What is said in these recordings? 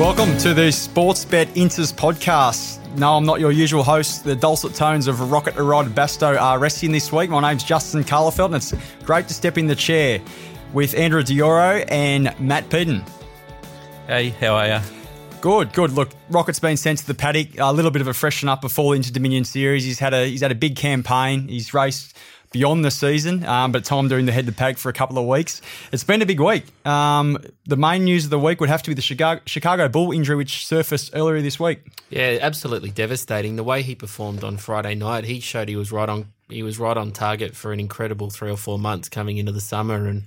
Welcome to the Sportsbet Inters podcast. No, I'm not your usual host. The dulcet tones of Rocket Rod Basto are resting this week. My name's Justin Carlefeld, and it's great to step in the chair with Andrew Dioro and Matt Peden. Hey, how are you? Good, good. Look, Rocket's been sent to the paddock. A little bit of a freshen up before the Inter Dominion series. He's had a he's had a big campaign. He's raced beyond the season, um, but time doing the head to paddock for a couple of weeks. It's been a big week. Um, the main news of the week would have to be the Chicago, Chicago Bull injury, which surfaced earlier this week. Yeah, absolutely devastating. The way he performed on Friday night, he showed he was right on. He was right on target for an incredible three or four months coming into the summer, and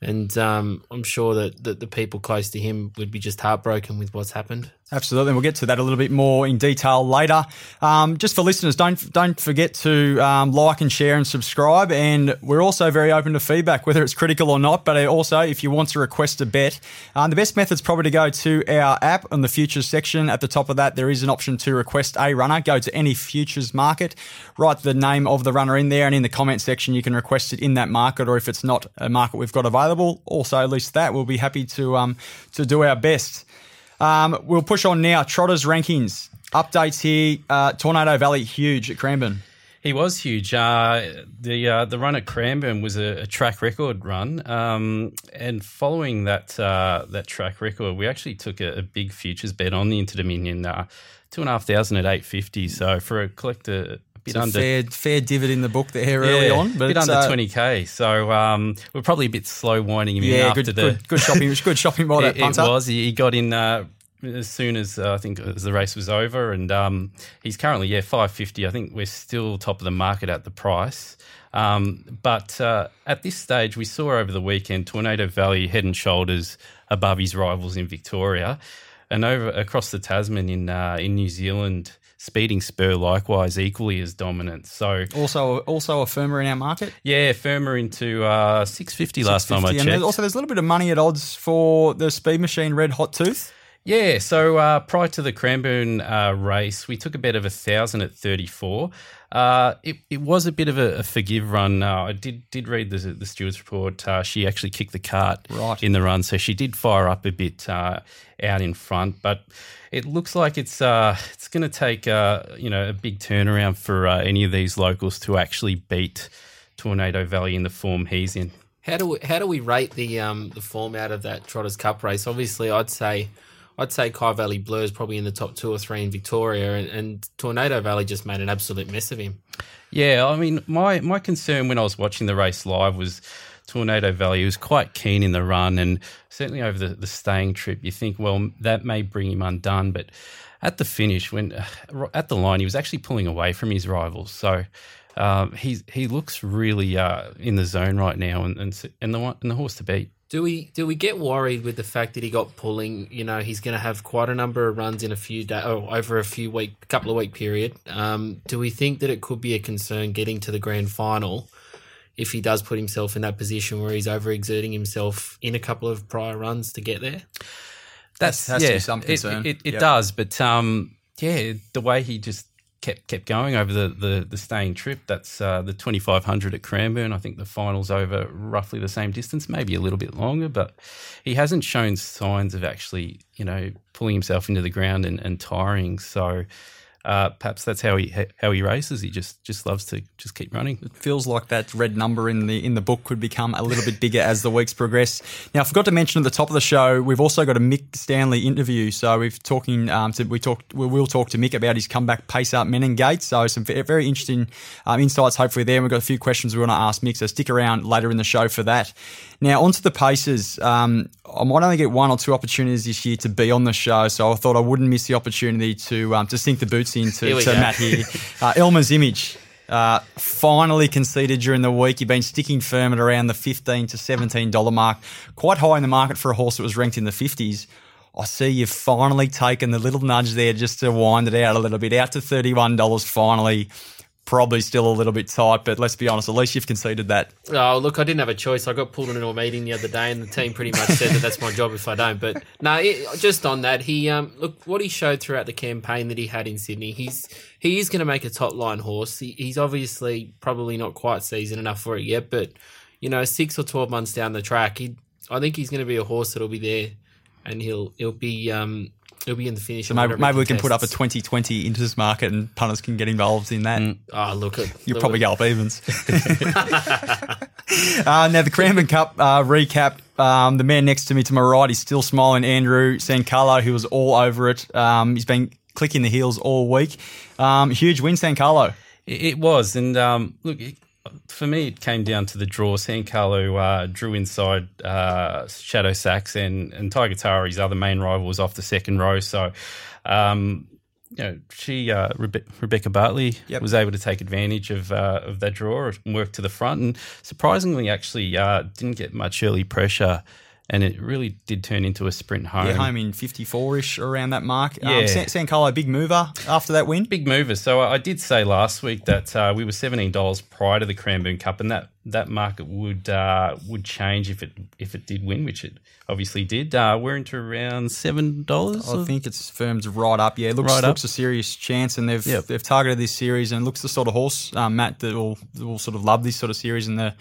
and um, I'm sure that, that the people close to him would be just heartbroken with what's happened. Absolutely, and we'll get to that a little bit more in detail later. Um, just for listeners, don't don't forget to um, like and share and subscribe. And we're also very open to feedback, whether it's critical or not. But also, if you want to request a bet, um, the best method is probably to go to our app on the futures section. At the top of that, there is an option to request a runner. Go to any futures market, write the name of the runner in there, and in the comment section, you can request it in that market. Or if it's not a market we've got available, also list that. We'll be happy to um, to do our best. Um, we'll push on now. Trotters rankings updates here. Uh, Tornado Valley huge at Cranbourne. He was huge. Uh, the uh, the run at Cranbourne was a, a track record run, um, and following that uh, that track record, we actually took a, a big futures bet on the Inter Dominion, uh, two and a half thousand at eight fifty. So for a collector, bit fair fair divot in the book there yeah, early on, but bit under uh, twenty k. So um, we're probably a bit slow winding him yeah, in good, after good, the good shopping. Good shopping by that punter. It was. He got in. Uh, as soon as uh, I think as the race was over, and um, he's currently yeah five fifty. I think we're still top of the market at the price. Um, but uh, at this stage, we saw over the weekend Tornado Valley head and shoulders above his rivals in Victoria, and over across the Tasman in uh, in New Zealand. Speeding Spur likewise equally as dominant. So also also a firmer in our market. Yeah, firmer into uh, six fifty last time I checked. And also, there's a little bit of money at odds for the Speed Machine Red Hot Tooth. Yeah, so uh, prior to the Cranbourne uh, race, we took a bet of a thousand at thirty four. Uh, it, it was a bit of a, a forgive run. Uh, I did did read the the stewards report. Uh, she actually kicked the cart right. in the run, so she did fire up a bit uh, out in front. But it looks like it's it's going to take you know a big turnaround for any of these locals to actually beat Tornado Valley in the form he's in. How do we, how do we rate the um, the form out of that Trotters Cup race? Obviously, I'd say I'd say Kyvalley Blur is probably in the top two or three in Victoria, and, and, Tornado Valley just made an absolute mess of him. Yeah, I mean, my my concern when I was watching the race live was Tornado Valley was quite keen in the run, and certainly over the, the staying trip, you think, well, that may bring him undone, but at the finish, when at the line, he was actually pulling away from his rivals, so. Um, he looks really uh, in the zone right now, and and, and the and the horse to beat. Do we do we get worried with the fact that he got pulling? You know, he's going to have quite a number of runs in a few days, oh, over a few week, couple of week period. Um, do we think that it could be a concern getting to the grand final if he does put himself in that position where he's overexerting himself in a couple of prior runs to get there? That's yeah, some concern. It, it, it yep. does, but um, yeah, the way he just kept kept going over the the, the staying trip. That's uh, the twenty five hundred at Cranbourne. I think the finals over roughly the same distance, maybe a little bit longer, but he hasn't shown signs of actually you know pulling himself into the ground and, and tiring. So uh, perhaps that's how he how he races. He just just loves to just keep running. It feels like that red number in the in the book could become a little bit bigger as the weeks progress. Now, I forgot to mention at the top of the show, we've also got a Mick Stanley interview. So we've talking um, to, we talked we will talk to Mick about his comeback pace up Meningate. So some very interesting um, insights hopefully there. We've got a few questions we want to ask Mick. So stick around later in the show for that. Now onto the paces. Um, I might only get one or two opportunities this year to be on the show, so I thought I wouldn't miss the opportunity to um, to sink the boots into to Matt here. Uh, Elmer's image. Uh, finally conceded during the week. You've been sticking firm at around the fifteen to seventeen dollar mark, quite high in the market for a horse that was ranked in the fifties. I see you've finally taken the little nudge there just to wind it out a little bit, out to thirty one dollars finally probably still a little bit tight, but let's be honest, at least you've conceded that. Oh, look, I didn't have a choice. I got pulled into a meeting the other day, and the team pretty much said that that's my job if I don't. But no, it, just on that, he um, look what he showed throughout the campaign that he had in Sydney. He's he is going to make a top line horse. He, he's obviously probably not quite seasoned enough for it yet, but you know, six or twelve months down the track, he I think he's going to be a horse that'll be there and he'll he'll be um, he'll be in the finish. So maybe, maybe we can put up a 2020 into this market and punters can get involved in that. Mm. Oh, look at you'll probably go up evens. uh, now the Cranbourne Cup uh, recap. Um, the man next to me to my right, he's still smiling. Andrew Sancarlo, who was all over it. Um, he's been clicking the heels all week. Um, huge win, Sancarlo. It was, and um, look, for me, it came down to the draw. Sancarlo uh, drew inside uh, Shadow Sachs and, and Tiger Tara, his other main rival, was off the second row. So, um, you know, she uh, Rebe- Rebecca Bartley yep. was able to take advantage of uh, of that draw and work to the front, and surprisingly, actually uh, didn't get much early pressure and it really did turn into a sprint home. Yeah, home in 54 ish around that mark. Um, yeah. Um, San, Carlo big mover after that win? Big mover. So I did say last week that uh, we were $17 prior to the Cranbourne Cup, and that that market would uh, would change if it if it did win, which it obviously did. Uh, we're into around seven dollars. I think it's firmed right up. Yeah, looks right looks up. a serious chance, and they've yep. they've targeted this series and looks the sort of horse, um, Matt, that will will sort of love this sort of series and the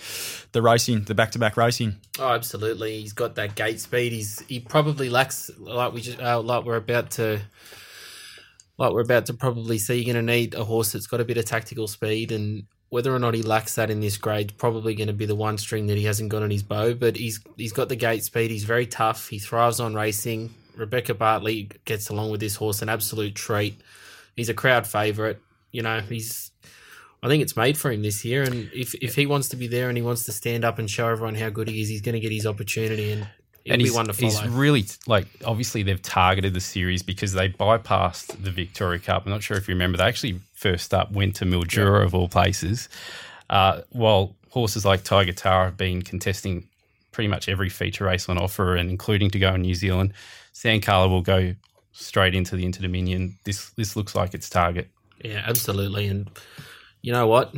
the racing, the back to back racing. Oh, absolutely. He's got that gate speed. He's he probably lacks like we just uh, like we're about to like we're about to probably see, you're going to need a horse that's got a bit of tactical speed and whether or not he lacks that in this grade, probably going to be the one string that he hasn't got on his bow. But he's he's got the gate speed. He's very tough. He thrives on racing. Rebecca Bartley gets along with this horse, an absolute treat. He's a crowd favourite. You know, he's. I think it's made for him this year, and if if he wants to be there and he wants to stand up and show everyone how good he is, he's going to get his opportunity. And It'll and he's, one to follow. He's really like obviously they've targeted the series because they bypassed the Victoria Cup. I'm not sure if you remember they actually first up went to Mildura yeah. of all places. Uh, while horses like Tiger Tara have been contesting pretty much every feature race on offer and including to go in New Zealand, Sancarlo will go straight into the Inter Dominion. This this looks like its target. Yeah, absolutely. And you know what?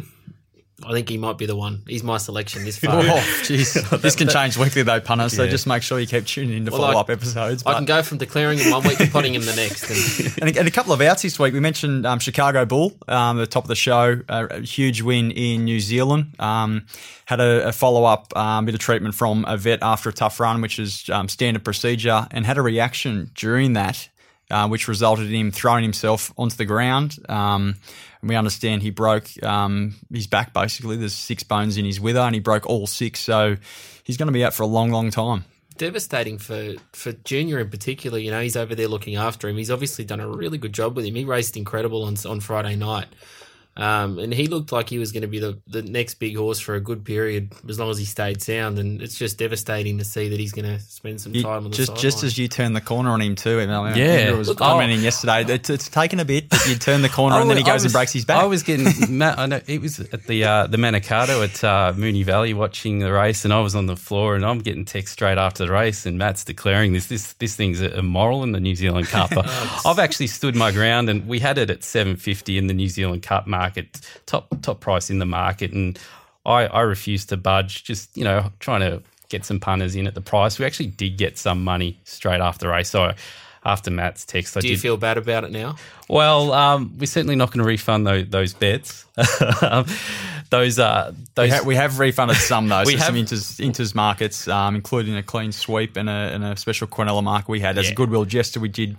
I think he might be the one. He's my selection this far. oh, jeez. this can change weekly though, punter. So yeah. just make sure you keep tuning in to well, follow up episodes. I can go from declaring him one week to putting him the next. And, and, a, and a, couple of outs this week. We mentioned um, Chicago Bull, um, the top of the show, uh, a huge win in New Zealand. Um, had a, a follow up um, bit of treatment from a vet after a tough run, which is um, standard procedure, and had a reaction during that, uh, which resulted in him throwing himself onto the ground. Um, and we understand he broke um, his back basically. There's six bones in his wither, and he broke all six. So he's going to be out for a long, long time. Devastating for, for Junior in particular. You know, he's over there looking after him. He's obviously done a really good job with him. He raced incredible on, on Friday night. Um, and he looked like he was going to be the, the next big horse for a good period as long as he stayed sound. And it's just devastating to see that he's going to spend some time on the just sideline. just as you turn the corner on him too. I mean, yeah, was Look, commenting oh, yesterday. It's, it's taken a bit, but you turn the corner and then he goes was, and breaks his back. I was getting. Matt, I know it was at the uh, the Manikato at uh, Moonee Valley watching the race, and I was on the floor, and I'm getting text straight after the race, and Matt's declaring this this this thing's immoral in the New Zealand Cup. I've actually stood my ground, and we had it at 750 in the New Zealand Cup market. Top top price in the market, and I I refuse to budge. Just you know, trying to get some punters in at the price. We actually did get some money straight after race. So after Matt's text, I do you feel bad about it now? Well, um, we're certainly not going to refund those, those bets. those uh, those we, ha- we, have refunded some though. we so have some Inters, Inters markets, um, including a clean sweep and a, and a special Quinella mark we had as yeah. a goodwill gesture. We did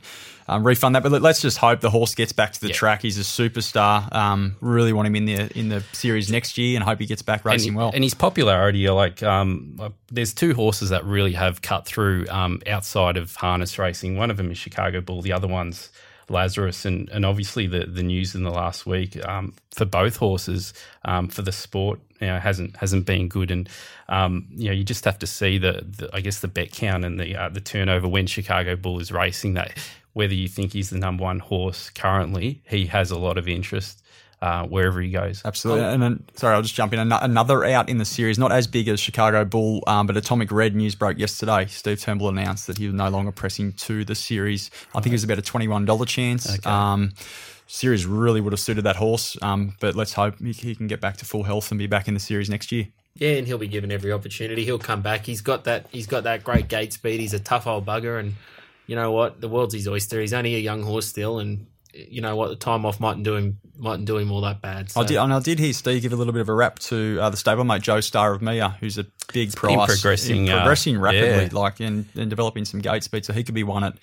um, refund that. But let's just hope the horse gets back to the track. He's a superstar. Um, really want him in the in the series next year, and hope he gets back racing and, well. And his popularity, like, um, there's two horses that really have cut through um, outside of harness racing. One of them is Chicago Bull. The other one's Lazarus, and, and obviously the, the news in the last week um, for both horses um, for the sport you know, hasn't hasn't been good, and um, you know you just have to see the, the, I guess the bet count and the uh, the turnover when Chicago Bull is racing that whether you think he's the number one horse currently, he has a lot of interest. Uh, wherever he goes. Absolutely. And then, sorry, I'll just jump in. Another out in the series, not as big as Chicago Bull, um, but Atomic Red news broke yesterday. Steve Turnbull announced that he was no longer pressing to the series. I think it was about a $21 chance. Okay. Um, series really would have suited that horse, um, but let's hope he, he can get back to full health and be back in the series next year. Yeah, and he'll be given every opportunity. He'll come back. He's got that. He's got that great gate speed. He's a tough old bugger, and you know what? The world's his oyster. He's only a young horse still, and you know what, the time off mightn't do him mightn't do him all that bad. So. I did, and I did hear Steve give a little bit of a rap to uh, the stablemate Joe Star of Mia, who's a big price, progressing, in uh, progressing rapidly, yeah. like and, and developing some gate speed. So he could be one at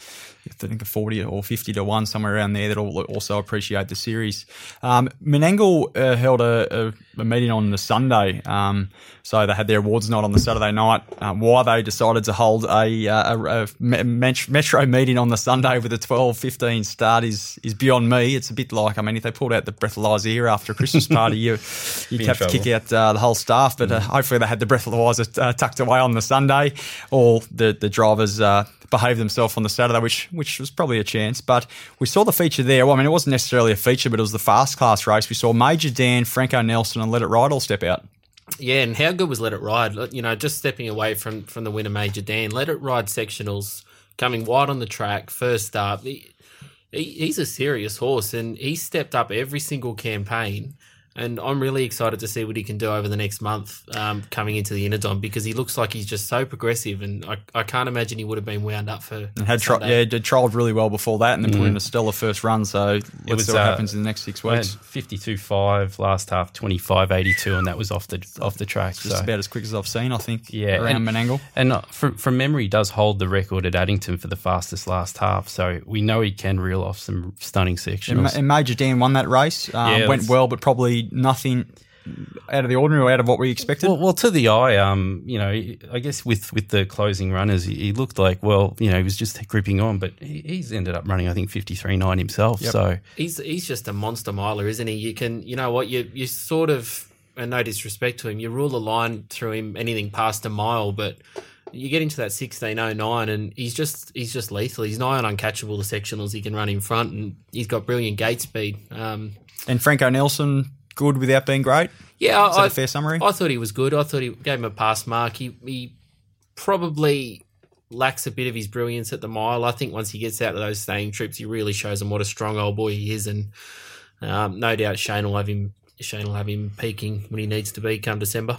I think a forty or fifty to one somewhere around there. That'll also appreciate the series. Um, Menangle uh, held a, a, a meeting on the Sunday, um, so they had their awards night on the Saturday night. Um, why they decided to hold a, uh, a, a metro meeting on the Sunday with a 12-15 start is is beyond me. It's a bit like I mean, if they pulled out the breathalyzer here after a Christmas party, you you'd have to kick out uh, the whole staff. But uh, hopefully they had the breathalyzer uh, tucked away on the Sunday. All the the drivers. Uh, behaved themselves on the Saturday, which which was probably a chance. But we saw the feature there. Well, I mean, it wasn't necessarily a feature, but it was the fast class race. We saw Major Dan, Franco Nelson, and Let It Ride all step out. Yeah, and how good was Let It Ride? You know, just stepping away from from the winner, Major Dan. Let It Ride sectionals coming wide on the track, first up. He, he, he's a serious horse, and he stepped up every single campaign. And I'm really excited to see what he can do over the next month um, coming into the Innodom because he looks like he's just so progressive, and I, I can't imagine he would have been wound up for. And had tri- yeah, did trialled really well before that, and then put in a stellar first run. So let's was, see what uh, happens in the next six weeks. Fifty-two five last half, 25.82, and that was off the off the track. Just so. about as quick as I've seen, I think. Yeah, around and- Menangle. And uh, from, from memory, he does hold the record at Addington for the fastest last half. So we know he can reel off some stunning And, and Major Dan won that race. Um, Yeah, went well, but probably nothing out of the ordinary or out of what we expected. well, well, to the eye, um, you know, I guess with, with the closing runners, he, he looked like, well, you know, he was just gripping on, but he, he's ended up running, I think, fifty three nine himself. So He's he's just a monster miler, isn't he? You can you know what you you sort of and no disrespect to him, you rule a line through him anything past a mile, but you get into that sixteen oh nine and he's just he's just lethal. He's nigh on uncatchable the sectionals he can run in front and he's got brilliant gate speed. Um, and Franco Nelson, good without being great. yeah, Is that I, a fair summary? I thought he was good. I thought he gave him a pass mark. He he probably lacks a bit of his brilliance at the mile. I think once he gets out of those staying trips, he really shows them what a strong old boy he is, and um, no doubt Shane will have him. Shane will have him peaking when he needs to be come December.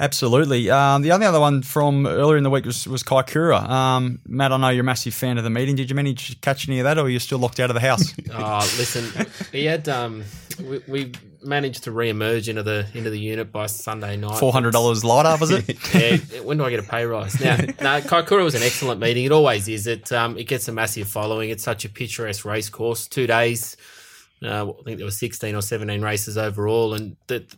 Absolutely. Um, the only other one from earlier in the week was, was Kaikoura. Um, Matt, I know you're a massive fan of the meeting. Did you manage to catch any of that, or are you still locked out of the house? Oh, listen, he had um, we, we managed to re-emerge into the into the unit by Sunday night. Four hundred dollars lighter, was it? yeah, when do I get a pay rise? Now, no, Kaikoura was an excellent meeting. It always is. It um, it gets a massive following. It's such a picturesque race course. Two days. Uh, I think there were sixteen or seventeen races overall, and that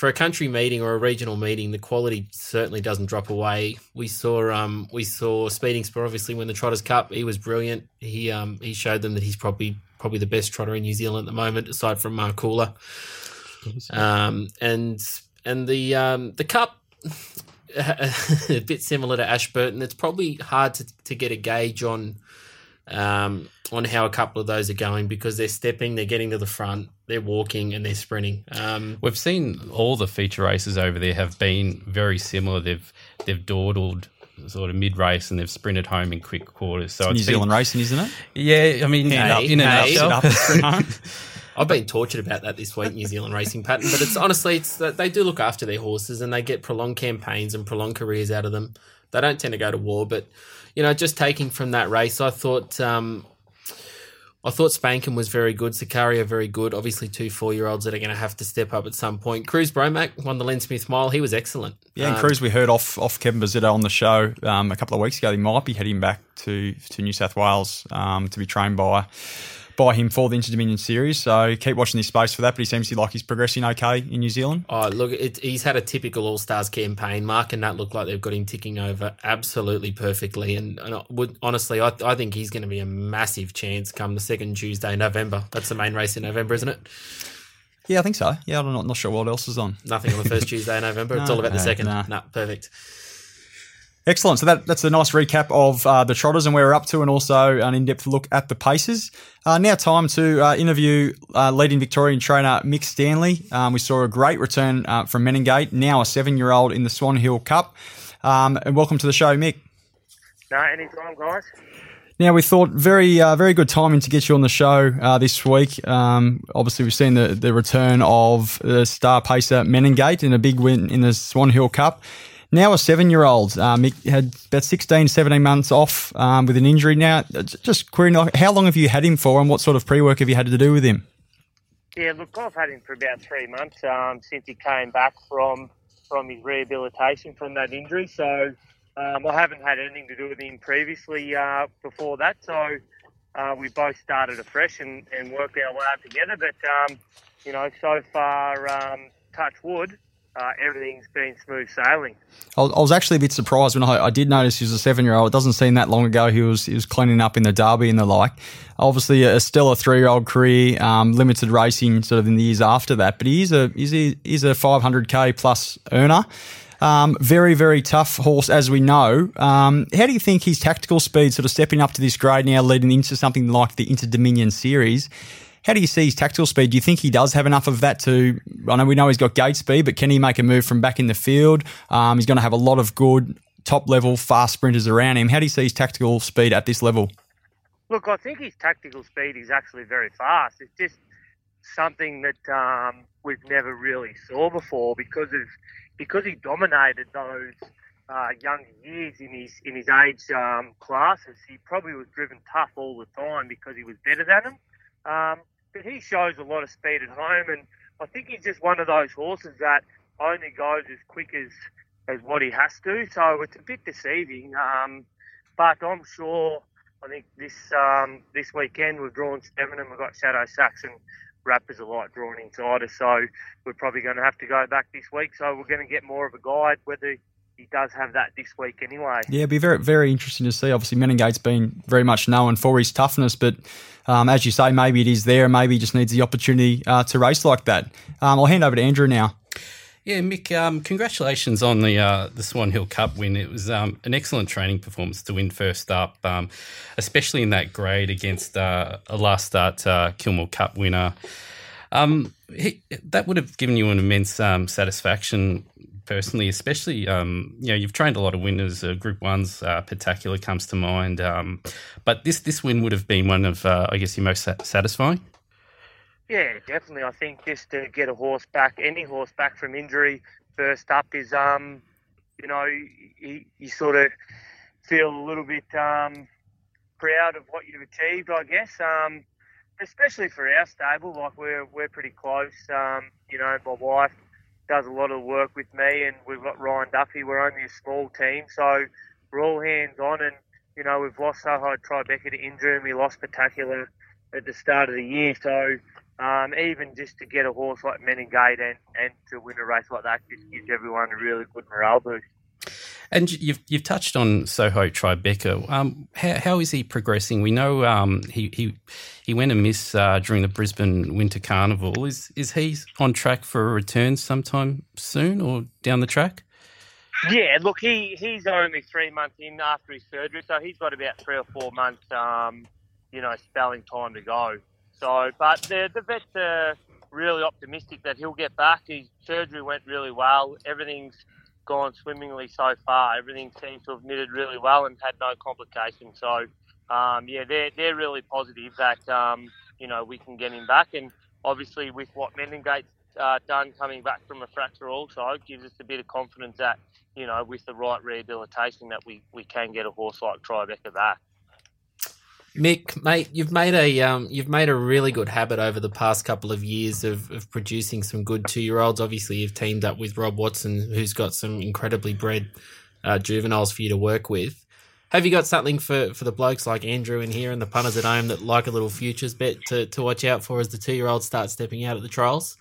for a country meeting or a regional meeting, the quality certainly doesn't drop away. We saw um, we saw Speeding Spur obviously win the Trotters Cup. He was brilliant. He um, he showed them that he's probably probably the best trotter in New Zealand at the moment, aside from Marcoola. Um, and and the um, the cup a bit similar to Ashburton. It's probably hard to, to get a gauge on um, on how a couple of those are going because they're stepping, they're getting to the front, they're walking, and they're sprinting. Um, We've seen all the feature races over there have been very similar. They've they've dawdled sort of mid race and they've sprinted home in quick quarters. So New it's been- Zealand racing, isn't it? yeah. I mean, Hand up. in a Hey, nutshell, Sit up and sprint home. I've been tortured about that this week, New Zealand racing pattern, but it's honestly, it's that they do look after their horses and they get prolonged campaigns and prolonged careers out of them. They don't tend to go to war, but you know, just taking from that race, I thought. Um, I thought Spankem was very good. Sicario very good. Obviously, two four-year-olds that are going to have to step up at some point. Cruz Bromac won the Len Smith Mile. He was excellent. Yeah, and Um, Cruz, we heard off off Kevin Pizzuto on the show um, a couple of weeks ago. He might be heading back to to New South Wales um, to be trained by by him for the Inter Dominion Series. So keep watching this space for that. But he seems to like he's progressing okay in New Zealand. Oh, look, it, he's had a typical All Stars campaign. Mark and Nat look like they've got him ticking over absolutely perfectly. And, and I would, honestly, I, I think he's going to be a massive chance come the second Tuesday, in November. That's the main race in November, isn't it? Yeah, I think so. Yeah, I'm not, not sure what else is on. Nothing on the first Tuesday in November. It's all about the second. no. No, perfect. Excellent. So that, that's a nice recap of uh, the Trotters and where we're up to, and also an in-depth look at the paces. Uh, now, time to uh, interview uh, leading Victorian trainer Mick Stanley. Um, we saw a great return uh, from Meningate, now a seven-year-old in the Swan Hill Cup. Um, and welcome to the show, Mick. No, anytime, guys. Now we thought very uh, very good timing to get you on the show uh, this week. Um, obviously, we've seen the, the return of the star pacer Meningate in a big win in the Swan Hill Cup. Now a seven-year-old. Uh, Mick had about 16, 17 months off um, with an injury. Now, uh, just querying, how long have you had him for, and what sort of pre-work have you had to do with him? Yeah, look, I've had him for about three months um, since he came back from from his rehabilitation from that injury. So um, I haven't had anything to do with him previously uh, before that. So uh, we both started afresh and, and worked our way up together. But um, you know, so far, um, touch wood, uh, everything's been smooth sailing. I was actually a bit surprised when I, I did notice he was a seven-year-old. It doesn't seem that long ago he was he was cleaning up in the derby and the like. Obviously, a stellar three-year-old career, um, limited racing sort of in the years after that. But he is a he's a, he's a 500k plus earner. Um, very very tough horse, as we know. Um, how do you think his tactical speed, sort of stepping up to this grade now, leading into something like the Inter Dominion Series? How do you see his tactical speed? Do you think he does have enough of that to? I know we know he's got gate speed, but can he make a move from back in the field? Um, he's going to have a lot of good top level fast sprinters around him. How do you see his tactical speed at this level? Look, I think his tactical speed is actually very fast. It's just something that um, we've never really saw before because of because he dominated those uh, younger years in his in his age um, classes. He probably was driven tough all the time because he was better than them. Um, but he shows a lot of speed at home, and I think he's just one of those horses that only goes as quick as as what he has to. So it's a bit deceiving. Um, but I'm sure. I think this um, this weekend we've drawn seven, and we've got Shadow Saxon Rappers a lot drawn inside us. So we're probably going to have to go back this week. So we're going to get more of a guide whether he does have that this week anyway. Yeah, it'd be very very interesting to see. Obviously, Meningate's been very much known for his toughness, but um, as you say, maybe it is there. Maybe he just needs the opportunity uh, to race like that. Um, I'll hand over to Andrew now. Yeah, Mick, um, congratulations on the uh, the Swan Hill Cup win. It was um, an excellent training performance to win first up, um, especially in that grade against uh, a last start uh, Kilmore Cup winner. Um, he, that would have given you an immense um, satisfaction personally, especially um, you know you've trained a lot of winners. Uh, Group One's uh, Spectacular comes to mind, um, but this this win would have been one of uh, I guess your most satisfying. Yeah, definitely. I think just to get a horse back, any horse back from injury first up is, um, you know, you, you sort of feel a little bit um, proud of what you've achieved, I guess. Um, especially for our stable, like we're we're pretty close. Um, you know, my wife does a lot of work with me, and we've got Ryan Duffy. We're only a small team, so we're all hands on. And you know, we've lost Soho Tribeca to injury, and we lost Spectacular at the start of the year. So um, even just to get a horse like Meningate and, and to win a race like that just gives everyone a really good morale boost. And you've you've touched on Soho Tribeca. Um, how, how is he progressing? We know um, he he he went amiss uh, during the Brisbane Winter Carnival. Is is he on track for a return sometime soon or down the track? Yeah, look, he, he's only three months in after his surgery, so he's got about three or four months, um, you know, spelling time to go. So, but the the vets are really optimistic that he'll get back. His surgery went really well. Everything's gone swimmingly so far. Everything seems to have knitted really well and had no complications. So, um, yeah, they're they're really positive that um, you know we can get him back. And obviously, with what Meningate's uh, done coming back from a fracture, also gives us a bit of confidence that you know with the right rehabilitation that we we can get a horse like Tribeca back. Mick, mate, you've made a um, you've made a really good habit over the past couple of years of, of producing some good two year olds. Obviously, you've teamed up with Rob Watson, who's got some incredibly bred uh, juveniles for you to work with. Have you got something for, for the blokes like Andrew in here and the punters at home that like a little futures bet to, to watch out for as the two year olds start stepping out at the trials?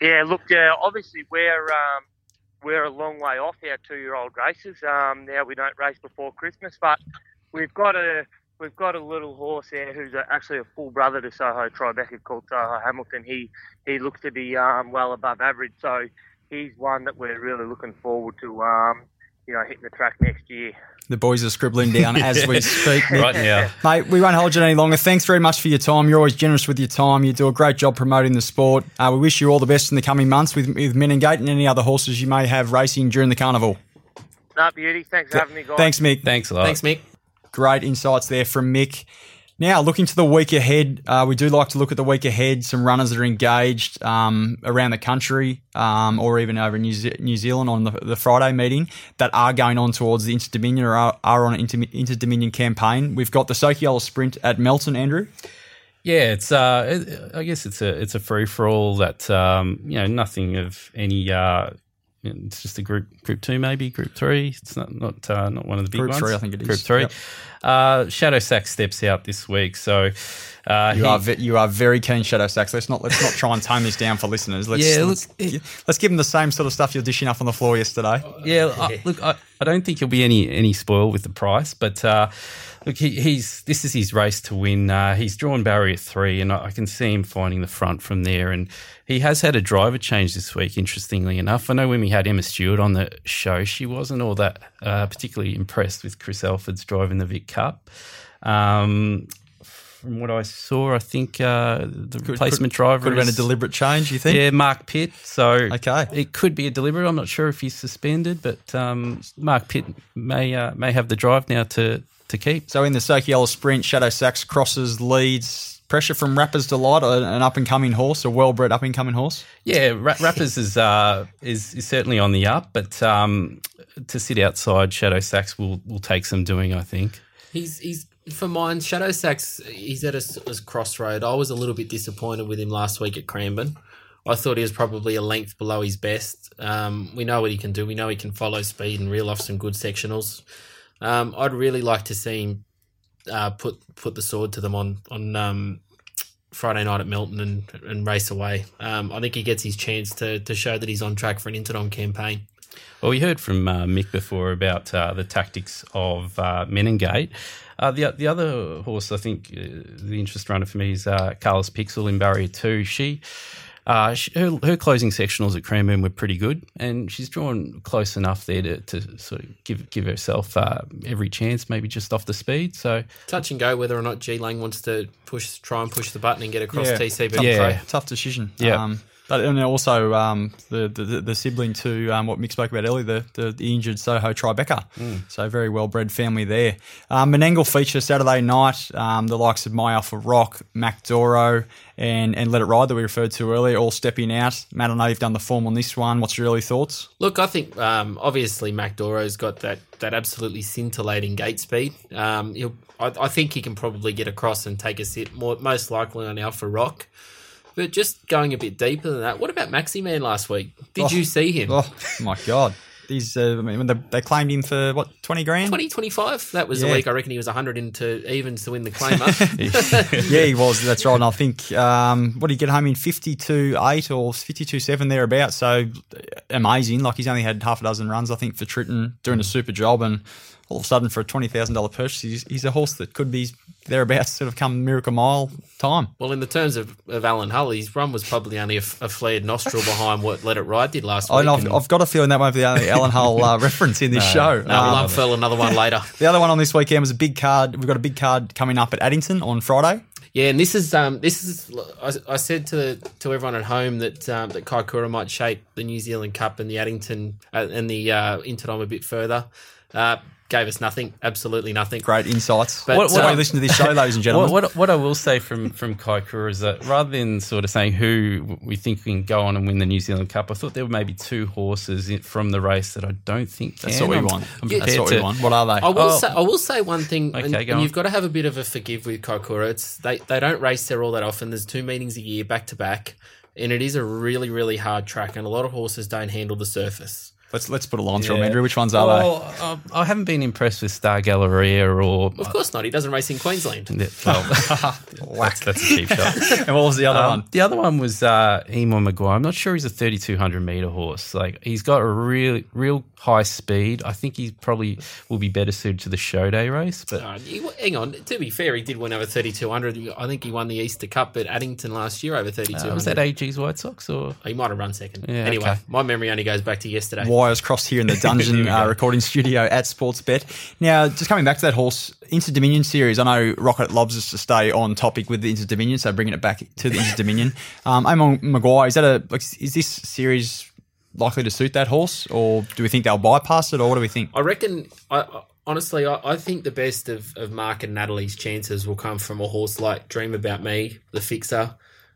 Yeah, look, uh, obviously we're um, we're a long way off our two-year-old races. Um, now we don't race before Christmas, but we've got a we've got a little horse there who's a, actually a full brother to Soho Tribeca called Soho Hamilton. He he looks to be um, well above average, so he's one that we're really looking forward to. Um, you know, hitting the track next year. The boys are scribbling down as we speak. Mick. Right now. Mate, we won't hold you any longer. Thanks very much for your time. You're always generous with your time. You do a great job promoting the sport. Uh, we wish you all the best in the coming months with, with Meningate and any other horses you may have racing during the carnival. No, beauty. Thanks for having me, guys. Thanks, Mick. Thanks a lot. Thanks, Mick. Great insights there from Mick. Now, looking to the week ahead, uh, we do like to look at the week ahead. Some runners that are engaged um, around the country um, or even over in New, Ze- New Zealand on the, the Friday meeting that are going on towards the Inter Dominion or are, are on an Inter, Dominion campaign. We've got the Sokyola Sprint at Melton, Andrew. Yeah, it's. Uh, I guess it's a it's a free for all that um, you know nothing of any. Uh, it's just a group group two maybe group three. It's not not uh, not one of the big Group ones. three, I think it is. Group three. Yep. Uh, Shadow Sack steps out this week, so uh, You he- are ve- you are very keen Shadow Sacks. Let's not let's not try and tone this down for listeners. Let's, Yeah, let's, look, let's give them the same sort of stuff you're dishing up on the floor yesterday. Yeah, I, look, I, I don't think he'll be any any spoil with the price, but uh, look, he, he's this is his race to win. Uh, he's drawn Barry at three, and I, I can see him finding the front from there. And he has had a driver change this week. Interestingly enough, I know when we had Emma Stewart on the show, she wasn't all that uh, particularly impressed with Chris Alford's driving the Vic Cup. Um, from what I saw, I think uh, the replacement driver Could have been a deliberate change. You think? yeah, Mark Pitt. So Okay. it could be a deliberate. I'm not sure if he's suspended, but um, Mark Pitt may uh, may have the drive now to to keep. So in the Sokyola Sprint, Shadow Sacks crosses leads. Pressure from Rappers Delight, an an up and coming horse, a well bred up and coming horse. Yeah, Ra- Rappers is, uh, is is certainly on the up, but um, to sit outside Shadow Sacks will will take some doing. I think. He's he's for mine. Shadow Sacks. He's at a crossroad. I was a little bit disappointed with him last week at Cranbourne. I thought he was probably a length below his best. Um, we know what he can do. We know he can follow speed and reel off some good sectionals. Um, I'd really like to see him uh, put put the sword to them on on um, Friday night at Melton and and race away. Um, I think he gets his chance to to show that he's on track for an Interdom campaign. Well, we heard from uh, Mick before about uh, the tactics of uh, Meningate. Uh, the the other horse, I think, uh, the interest runner for me is uh, Carlos Pixel in Barrier Two. She, uh, she her, her closing sectionals at Cranbourne were pretty good, and she's drawn close enough there to, to sort of give give herself uh, every chance, maybe just off the speed. So Touch and go whether or not G Lang wants to push, try and push the button and get across Yeah. TCB. Yeah. Tough decision. Yeah. Um, but and also um, the, the the sibling to um, what Mick spoke about earlier, the, the, the injured Soho Tribeca. So very well bred family there. Um, Menangle feature Saturday night. Um, the likes of My Alpha Rock, Mach Doro, and and Let It Ride that we referred to earlier, all stepping out. Matt, I know you've done the form on this one. What's your early thoughts? Look, I think um, obviously Mach Doro's got that that absolutely scintillating gate speed. Um, he'll, I, I think he can probably get across and take a sit, more, most likely on Alpha Rock. But just going a bit deeper than that, what about Maxi Man last week? Did you see him? Oh my god, these uh, I mean, they, they claimed him for what twenty grand? 2025. That was Yeah. the week I reckon he was 100 into evens to win the claimer. yeah, he was. That's right. And I think um, what did he get home in fifty two eight or fifty two seven thereabouts. So amazing. Like he's only had half a dozen runs, I think, for Tritton, doing a super job, and all of a sudden for a twenty thousand dollar purchase, he's, he's a horse that could be thereabouts, sort of come miracle mile time. well, in the terms of, of Alan Hull, his run was probably only a flared nostril behind what Let It Ride did last I week. I've, I've got a feeling that won't be the only Alan Hull uh, reference in this show. no, Um, fell another one later. the other one on this weekend was a big card. We've got a big card coming up at Addington on Friday. Yeah, and this is um, this is I, I said to to everyone at home that um, that Kaikoura might shape the New Zealand Cup and the Addington uh, and the uh, Interdom a bit further. Uh, gave us nothing, absolutely nothing. Great insights. But, What, what, um, you listen to this show, ladies and gentlemen. What, what, what I will say from from Kaikoura is that rather than sort of saying who we think can go on and win the New Zealand Cup, I thought there were maybe two horses in, from the race that I don't think can. That's what we I'm- want. I'm That's prepared what we want. What are they? I will Oh. say I will say one thing, and, Okay, go and on. you've got to have a bit of a forgive with Kaikoura. It's they they don't race there all that often. There's two meetings a year back to back, and it is a really really hard track, and a lot of horses don't handle the surface. Let's let's put a line through them, Yeah. Andrew. Which ones are Well, uh, I haven't been impressed with Star Galleria or. Of course not. He doesn't race in Queensland. Well, that's, that's a cheap shot. And what was the other Um, one? the other one was uh, Eamon Maguire. I'm not sure he's a 3,200 meter horse. Like he's got a real, real high speed. I think he probably will be better suited to the show day race. But Uh, he- hang on. To be fair, he did win over 3,200. I think he won the Easter Cup at Addington last year over 3,200. uh, was that AG's White Sox or? He might have run second. Yeah, anyway, okay. my memory only goes back to yesterday. Wires crossed here in the dungeon uh, recording studio at Sportsbet. Now, just coming back to that horse Inter Dominion series, I know Rocket loves us to stay on topic with the Inter Dominion, so bringing it back to the Inter Dominion. Um, Eamon Maguire, is that a like? Is this series likely to suit that horse, or do we think they'll bypass it, or what do we think? I reckon I honestly, I, I think the best of, of Mark and Natalie's chances will come from a horse like Dream About Me, the Fixer.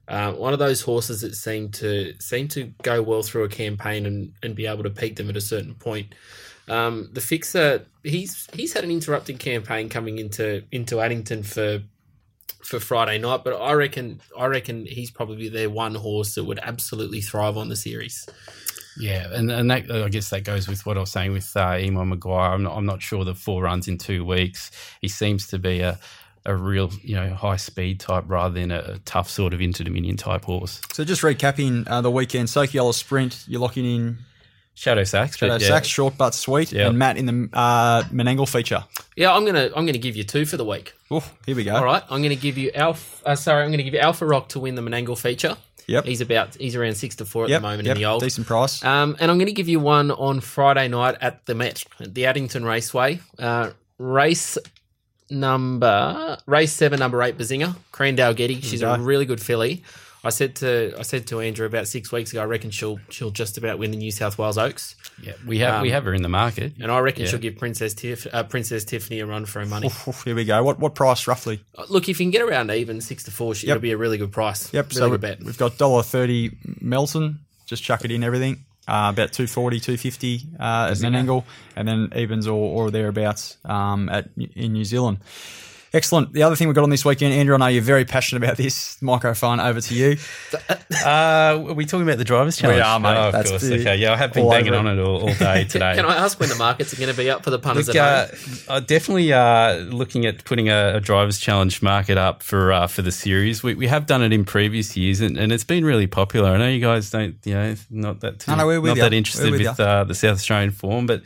Uh, one of those horses that seem to seem to go well through a campaign and, and be able to peak them at a certain point. Um, the Fixer, he's he's had an interrupted campaign coming into into Addington for for Friday night, but I reckon I reckon he's probably their one horse that would absolutely thrive on the series. Yeah, and and that I guess that goes with what I was saying with uh, Eamon Maguire. I'm not, I'm not sure the four runs in two weeks. He seems to be a a real you know high speed type rather than a tough sort of Inter Dominion type horse. So just recapping uh, the weekend, Sokyola Sprint, you're locking in Shadow Sacks, Shadow but yeah. Sacks, short but sweet, Yeah. and Matt in the uh, Menangle feature. Yeah, I'm gonna I'm gonna give you two for the week. Oh, here we go. All right, I'm going to give you Alpha. Uh, sorry, I'm going to give you Alpha Rock to win the Menangle feature. Yep. He's about he's around six to four at Yep, the moment yep, in the old. decent price. Um, and I'm going to give you one on Friday night at the Met, at the Addington Raceway. Uh, race number race seven, number eight, Bazinga, Crandale Getty. She's a really good filly. I said to I said to Andrew about six weeks ago. I reckon she'll she'll just about win the New South Wales Oaks, yeah, we have we Um, have her in the market. and I reckon Yeah. she'll give Princess Tiff, uh, Princess Tiffany a run for her money. Oof, oof, here we go. What what price roughly? Uh, Look, if you can get around even six to four, she Yep. it'll be a really good price. Yep. really so we- bet. we've got dollar thirty Melton. Just chuck it in everything. Uh, about 240, 250 uh, at Menangle, and then evens or, or thereabouts um, at in New Zealand. Excellent. The other thing we've got on this weekend, Andrew, I know you're very passionate about this. Microphone over to you. Uh, are we talking about the drivers' challenge? are, mate. Oh, of That's course. the- okay, yeah, I have been banging on it all, all day today. Can I ask when the markets are going to be up for the punters Look, at uh, home? uh, definitely uh, looking at putting a, a drivers' challenge market up for uh, for the series. We, we have done it in previous years, and, and it's been really popular. I know you guys don't, you know, not that too, No, no, we're not ya. that We're interested with with, uh, the South Australian form, but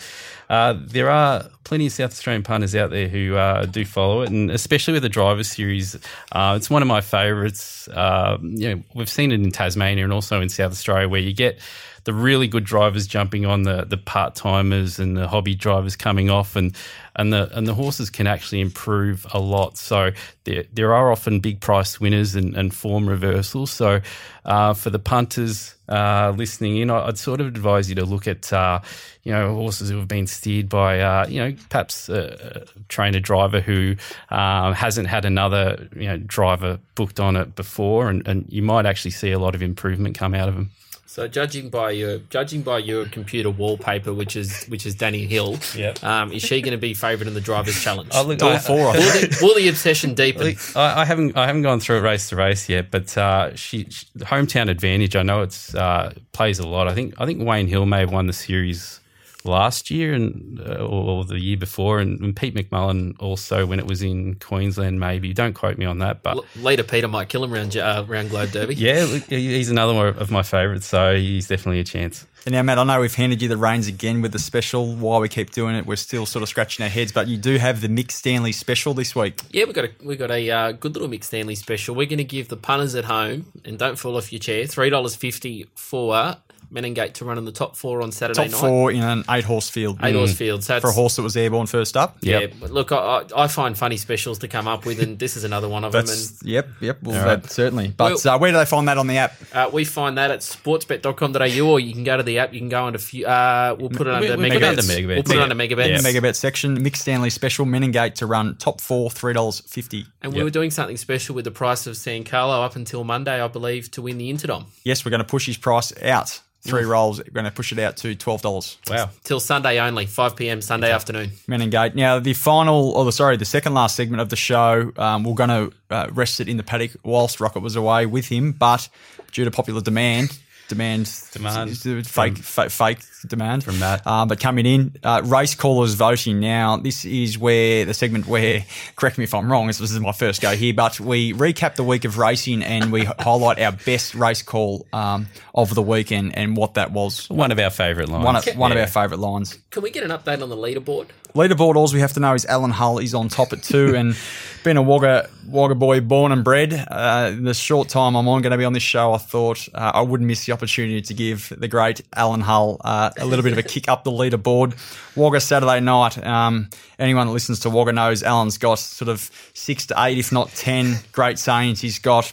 uh, there are plenty of South Australian punters out there who uh, do follow it, and especially with the driver series, uh, it's one of my favourites. Uh, you know, we've seen it in Tasmania and also in South Australia, where you get the really good drivers jumping on the the part timers and the hobby drivers coming off, and and the and the horses can actually improve a lot. So there there are often big price winners and, and form reversals. So uh, for the punters uh, listening in, I'd sort of advise you to look at uh, you know horses who have been steered by uh, you know perhaps a, a trainer driver who um, hasn't had another you know driver booked on it before, and, and you might actually see a lot of improvement come out of them. So judging by your judging by your computer wallpaper, which is which is Danny Hill, Yep. um, is she going to be favourite in the drivers' challenge? Oh, look, All I- four, I will, think. the, will the obsession deepen? Look, I, I haven't I haven't gone through it race to race yet, but uh, she, she hometown advantage. I know it's uh, plays a lot. I think I think Wayne Hill may have won the series last year and uh, or, or the year before, and, and Pete McMullen also when it was in Queensland. Maybe don't quote me on that, but L- Later, Peter might kill him round uh, round Globe Derby. yeah, he's another one of my favourites. So he's definitely a chance. And now, Matt, I know we've handed you the reins again with the special. While we keep doing it, we're still sort of scratching our heads, but you do have the Mick Stanley special this week. Yeah, we got a we got a uh, good little Mick Stanley special. We're going to give the punters at home, and don't fall off your chair, three dollars fifty for Meningate to run in the top four on Saturday Top night. four in an eight horse field. Eight horse field. So For a horse that was airborne first up. Yeah, Yep. but look, I, I I find funny specials to come up with, and this is another one of them. And yep, yep. Well, All right. that, certainly. But Well- uh, where do they find that on the app? Uh, we find that at sportsbet.com.au, or you can go to the app. You can go under. Few, uh, we'll put it under we- we megabets. put it under megabets. We'll put it under megabets. Yeah. Megabet section. Mick Stanley special. Meningate to run top four, three dollars fifty. And we were doing something special with the price of San Carlo up until Monday, I believe, to win the Interdom. Yes, we're going to push his price out. Three rolls. We're going to push it out to twelve dollars. Wow. Till Sunday only, 5 p.m. Sunday afternoon. Meningate. Now, the final, or the sorry, the second last segment of the show, um, we're going to uh, rest it in the paddock whilst Rocket was away with him, but due to popular demand, demand, Demand fake, fake, fake demand from Matt. Uh, but coming in, uh, race callers voting. Now, this is where the segment where, correct me if I'm wrong, this is my first go here, but we recap the week of racing and we highlight our best race call um, of the weekend and what that was. One of our favourite lines. One of, one of our favourite lines. Can we get an update on the leaderboard? Leaderboard, all we have to know is Alan Hull is on top at two, and being a Wagga Wagga boy, born and bred, uh, in the short time I'm on going to be on this show, I thought uh, I wouldn't miss the opportunity to give the great Alan Hull uh, a little bit of a kick up the leaderboard. Wagga Saturday night. Um, anyone that listens to Wagga knows Alan's got sort of six to eight, if not ten, great sayings. He's got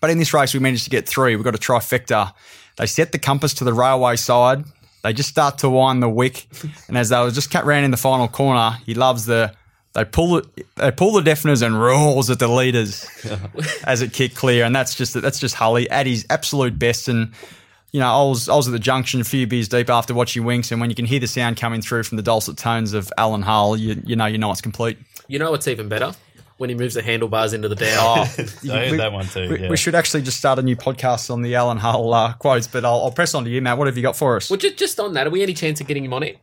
but in this race, we managed to get three. We got a trifecta. They set the compass to the railway side. They just start to wind the wick, and as they were just cut round in the final corner, he loves the. They pull it. They pull the deafeners and rolls at the leaders as it kicked clear, and that's just that's just Hully at his absolute best. And you know, I was I was at the junction a few beers deep after watching Winks, and when you can hear the sound coming through from the dulcet tones of Alan Hull, you you know you know it's complete. You know what's even better? When he moves the handlebars into the down. I heard that one too. We, yeah. we should actually just start a new podcast on the Alan Hull uh, quotes, but I'll, I'll press on to you, Matt. What have you got for us? Well, just, just on that, are we any chance of getting him on it?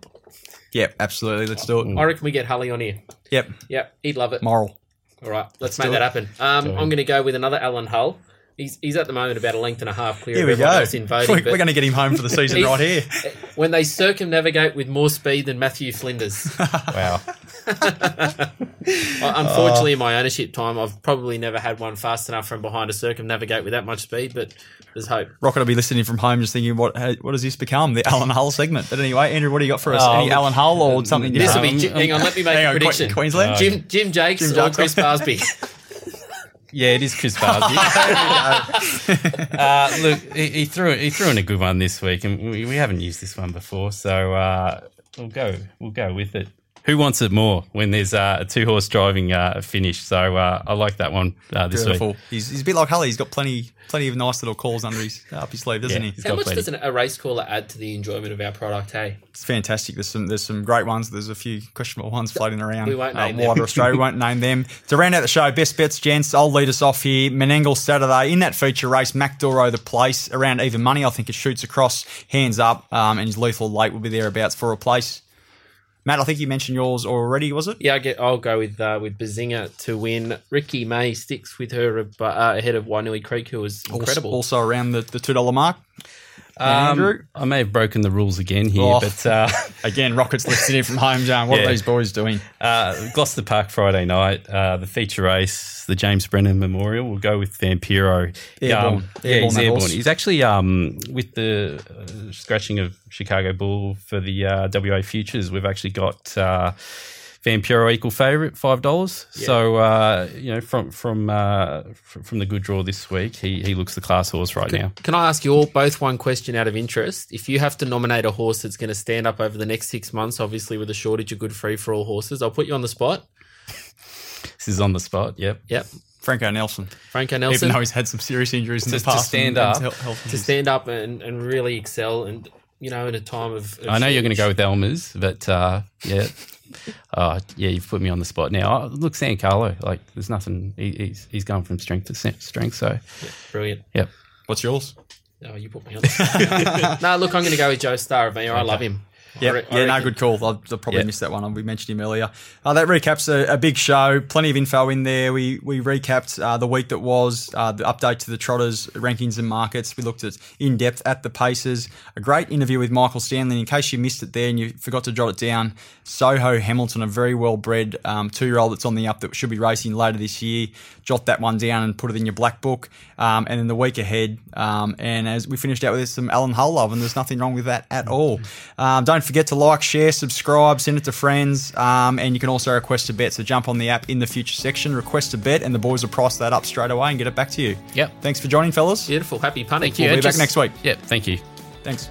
Yep, absolutely. Let's do it. I reckon we get Hully on here. Yep, Yep, he'd love it. moral. All right, let's, do make that it. happen. Um, I'm going to go with another Alan Hull. He's, he's at the moment about a length and a half clear Here of we everyone go. else in voting. We're, but going to get him home for the season right here. when they circumnavigate with more speed than Matthew Flinders. wow. I- Unfortunately, in my ownership time, I've probably never had one fast enough from behind to circumnavigate with that much speed, but there's hope. Rocket will be listening from home, just thinking, what how- what does this become? The Alan Hull segment. But anyway, Andrew, what do you got for us? Oh, Any look, Alan Hull or something? This will be. Hang on, let me make hang a on, prediction. Queensland. Jim Jim Jakes Jim or Jakes. Chris Barsby? Yeah, it is Chris Barsby. uh, look, he, he threw he threw in a good one this week, and we, we haven't used this one before, so uh, we'll go we'll go with it. Who wants it more when there's uh, a two horse driving uh, finish? So uh, I like that one uh, this Beautiful. week. He's, he's a bit like Hully. He's got plenty plenty of nice little calls under his up his sleeve, doesn't Yeah. he? How much plenty. does an, a race caller add to the enjoyment of our product? Hey, It's fantastic. There's some there's some great ones. There's a few questionable ones floating around. We won't uh, name them. wider Australia. We won't name them. To round out the show, best bets, gents. I'll lead us off here. Menangle Saturday in that feature race. Mach Doro the place around even money. I think it shoots across, hands up, um, and his lethal late will be thereabouts for a place. Matt, I think you mentioned yours already. Was it? yeah, I get, I'll go with uh, with Bazinga to win. Ricky May sticks with her uh, ahead of Wainui Creek, who was incredible. Also around the, the two dollar mark. Um, Andrew? I may have broken the rules again here, Oh. but uh, Again, Rockets listening from home, John. What Yeah. are these boys doing? uh, Gloucester Park Friday night, uh, the feature race, the James Brennan Memorial. We'll go with Vampiro. Airborne. Um, yeah, Airborne, he's airborne. horse. He's actually um, with the uh, scratching of Chicago Bull for the uh, WA Futures. We've actually got. Vampiro equal favourite, five dollars. So uh, you know, from from uh, from the good draw this week, he he looks the class horse right now. Can I ask you all both one question out of interest? If you have to nominate a horse that's going to stand up over the next six months, obviously with a shortage of good free for all horses, I'll put you on the spot. This is on the spot. Yep. Yep, Franco Nelson. Franco Nelson. Even though he's had some serious injuries in Just the to stand and- up. and health- health to stand up and, and really excel, and you know, in a time of. of I know you're going to go with Elmer's, but uh, yeah, uh, yeah, you've put me on the spot now. Oh, look, San Carlo, like there's nothing. He, he's he's going from strength to strength. So brilliant. yep, What's yours? Oh, you put me on. The no, look, I'm going to go with Joe Staravia. I love him. I Yeah, yeah, no, good call. I'll probably Yeah. missed that one. We mentioned him earlier. Uh, that recaps a, a big show. Plenty of info in there. We we recapped uh, the week that was, uh, the update to the Trotters rankings and markets. We looked at in depth at the paces. A great interview with Michael Stanley. In case you missed it there and you forgot to jot it down, Soho Hamilton, a very well bred um, two year old that's on the up that should be racing later this year. Jot that one down and put it in your black book. Um, and then the week ahead, um, and as we finished out with some Alan Hull love, and there's nothing wrong with that at all. Um, don't forget to like, share, subscribe, send it to friends, um, and you can also request a bet. So jump on the app in the future section, request a bet, and the boys will price that up straight away and get it back to you. Yep. Thanks for joining, fellas. Beautiful. Happy punting. Thank you. We'll be Just- back next week. Yep, thank you. Thanks.